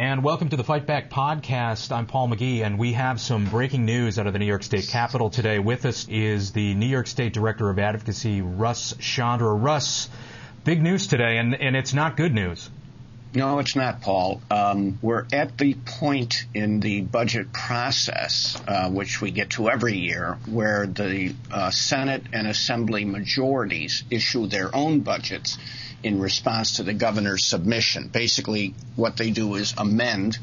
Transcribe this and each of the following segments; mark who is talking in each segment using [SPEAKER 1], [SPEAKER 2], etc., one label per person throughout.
[SPEAKER 1] and welcome to the Fight Back podcast. I'm Paul McGee, and we have some breaking news out of the New York State Capitol today. With us is the New York State Director of Advocacy, Russ Sciandra. Russ, big news today, and, and it's not good news.
[SPEAKER 2] No, it's not, Paul. Um, we're at the point in the budget process, uh, which we get to every year, where the uh, Senate and Assembly majorities issue their own budgets in response to the governor's submission. Basically, what they do is amend,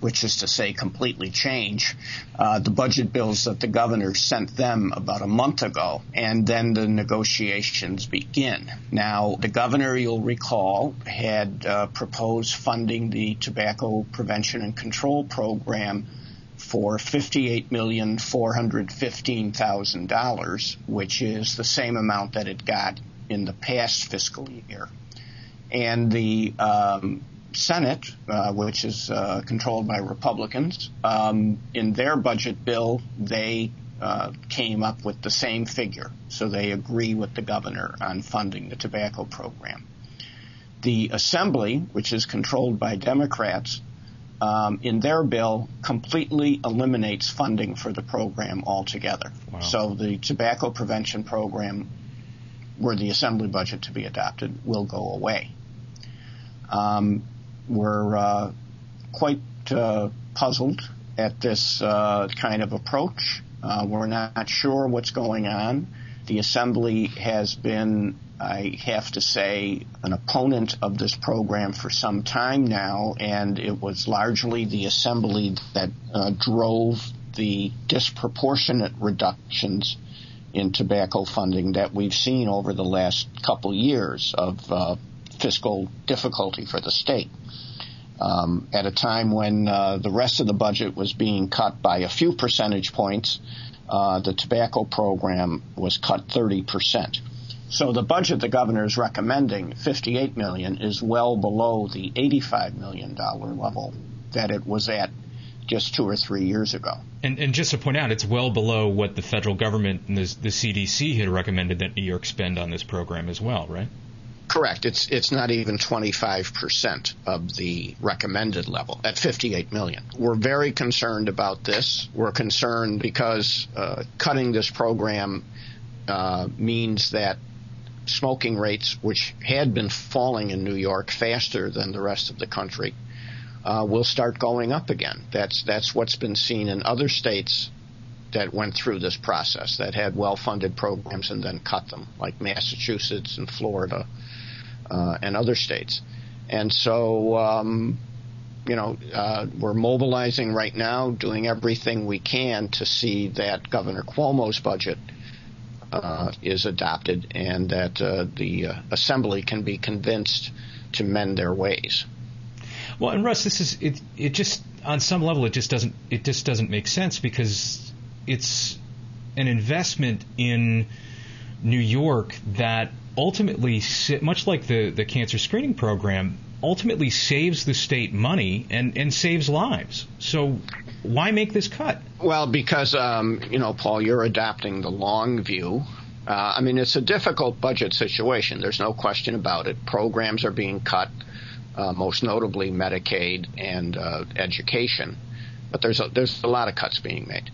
[SPEAKER 2] which is to say completely change, uh, the budget bills that the governor sent them about a month ago, and then the negotiations begin. Now, the governor, you'll recall, had uh, proposed funding the Tobacco Prevention and Control Program for $58,415,000, which is the same amount that it got in the past fiscal year. And the um, Senate, uh, which is uh, controlled by Republicans, um, in their budget bill, they uh, came up with the same figure. So they agree with the governor on funding the tobacco program. The Assembly, which is controlled by Democrats, um, in their bill completely eliminates funding for the program altogether. Wow. So the tobacco prevention program were the assembly budget to be adopted will go away. Um, we're uh, quite uh, puzzled at this uh, kind of approach. Uh, we're not sure what's going on. The assembly has been, I have to say, an opponent of this program for some time now, and it was largely the assembly that uh, drove the disproportionate reductions in tobacco funding that we've seen over the last couple years of uh, fiscal difficulty for the state. Um, at a time when uh, the rest of the budget was being cut by a few percentage points, uh, the tobacco program was cut 30 percent. So the budget the governor is recommending, 58 million, is well below the 85 million dollar level that it was at just two or three years ago.
[SPEAKER 1] And, and, just to point out, it's well below what the federal government and the, the CDC had recommended that New York spend on this program as well, right?
[SPEAKER 2] Correct. It's it's not even 25% of the recommended level at 58 million. We're very concerned about this. We're concerned because uh, cutting this program uh, means that smoking rates, which had been falling in New York faster than the rest of the country, uh, will start going up again. That's that's what's been seen in other states that went through this process that had well-funded programs and then cut them, like Massachusetts and Florida uh, and other states. And so, um, you know, uh, we're mobilizing right now, doing everything we can to see that Governor Cuomo's budget uh, is adopted and that uh, the uh, Assembly can be convinced to mend their ways.
[SPEAKER 1] Well, and Russ, this is it. It just on some level, it just doesn't it just doesn't make sense because it's an investment in New York that ultimately, much like the, the cancer screening program, ultimately saves the state money and, and saves lives. So why make this cut?
[SPEAKER 2] Well, because, um, you know, Paul, you're adopting the long view. Uh, I mean, it's a difficult budget situation. There's no question about it. Programs are being cut, uh, most notably Medicaid and uh, education. But there's a, there's a lot of cuts being made.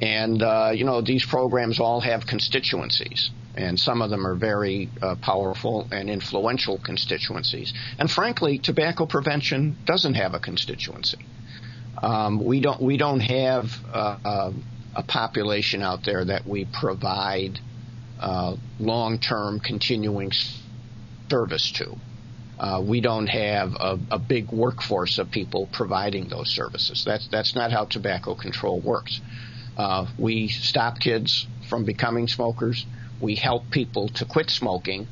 [SPEAKER 2] And, uh, you know, these programs all have constituencies and some of them are very uh, powerful and influential constituencies. And frankly, tobacco prevention doesn't have a constituency. Um, we don't we don't have uh, uh, a population out there that we provide uh, long-term continuing service to. Uh, we don't have a, a, big workforce of people providing those services. That's that's not how tobacco control works. Uh, we stop kids from becoming smokers. We help people to quit smoking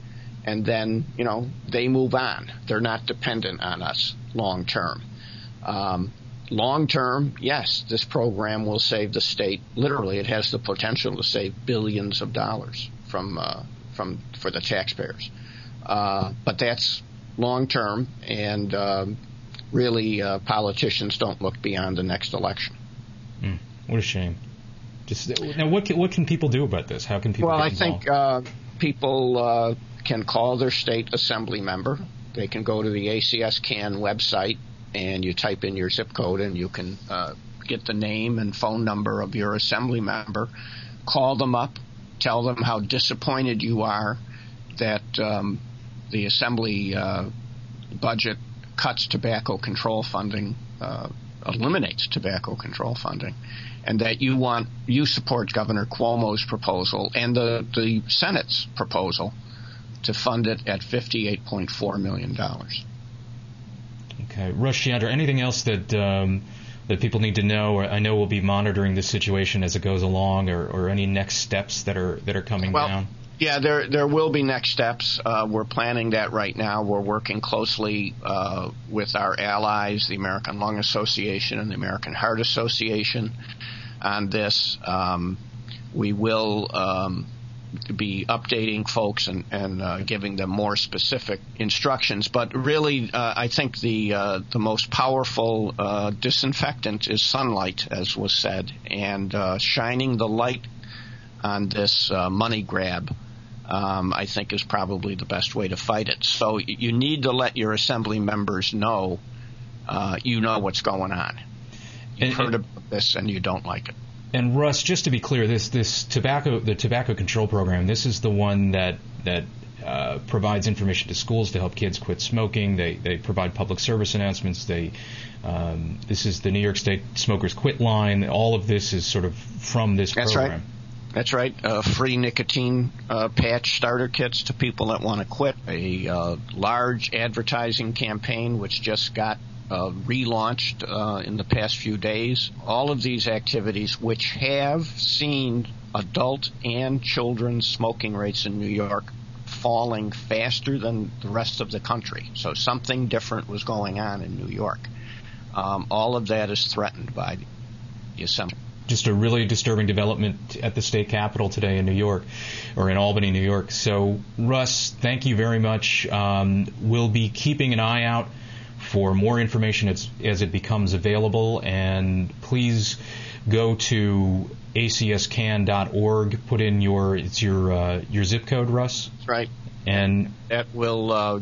[SPEAKER 2] and then you know they move on. They're not dependent on us long term. Um, long term yes this program will save the state. Literally it has the potential to save billions of dollars from uh, from for the taxpayers. Uh, but that's long term and um, really uh, politicians don't look beyond the next election
[SPEAKER 1] mm, what a shame just now, what can, what can people do about this? How can people?
[SPEAKER 2] Well,
[SPEAKER 1] I
[SPEAKER 2] think uh, people uh, can call their state assembly member. They can go to the ACS CAN website and you type in your zip code, and you can uh, get the name and phone number of your assembly member. Call them up, tell them how disappointed you are that um, the assembly uh, budget cuts tobacco control funding, uh, eliminates tobacco control funding, and that you want you support Governor Cuomo's proposal and the the Senate's proposal to fund it at fifty-eight point four million dollars.
[SPEAKER 1] Okay, Russ Sciandra, anything else that um, that people need to know? I know we'll be monitoring this situation as it goes along, or, or any next steps that are that are coming
[SPEAKER 2] well,
[SPEAKER 1] down.
[SPEAKER 2] Yeah, there there will be next steps. Uh, we're planning that right now. We're working closely uh, with our allies, the American Lung Association and the American Heart Association, on this. Um, we will um, be updating folks and, and uh, giving them more specific instructions. But really, uh, I think the uh, the most powerful uh, disinfectant is sunlight, as was said, and uh, shining the light on this uh, money grab. Um, I think is probably the best way to fight it. So you need to let your assembly members know you know what's going on. You've heard about this and you don't like it.
[SPEAKER 1] And Russ, just to be clear, this this tobacco the tobacco control program. This is the one that that uh, provides information to schools to help kids quit smoking. They they provide public service announcements. They um, this is the New York State Smokers Quit line. All of this is sort of from this
[SPEAKER 2] That's
[SPEAKER 1] program.
[SPEAKER 2] Right. That's right. Uh, free nicotine uh, patch starter kits to people that want to quit. A uh, large advertising campaign which just got uh, relaunched uh, in the past few days. All of these activities, which have seen adult and children's smoking rates in New York falling faster than the rest of the country. So something different was going on in New York. Um, all of that is threatened by the assembly.
[SPEAKER 1] Just a really disturbing development at the state capitol today in New York, or in Albany, New York. So, Russ, thank you very much. Um, we'll be keeping an eye out for more information as, as it becomes available. And please go to acscan.org. Put in your it's your uh, your zip code, Russ.
[SPEAKER 2] That's right.
[SPEAKER 1] And
[SPEAKER 2] that will uh,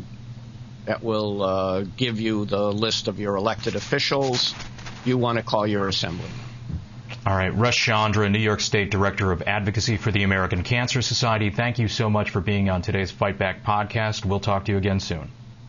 [SPEAKER 2] that will uh, give you the list of your elected officials. You want to call your assembly.
[SPEAKER 1] All right, Russ Sciandra, New York State Director of Advocacy for the American Cancer Society. Thank you so much for being on today's Fight Back podcast. We'll talk to you again soon.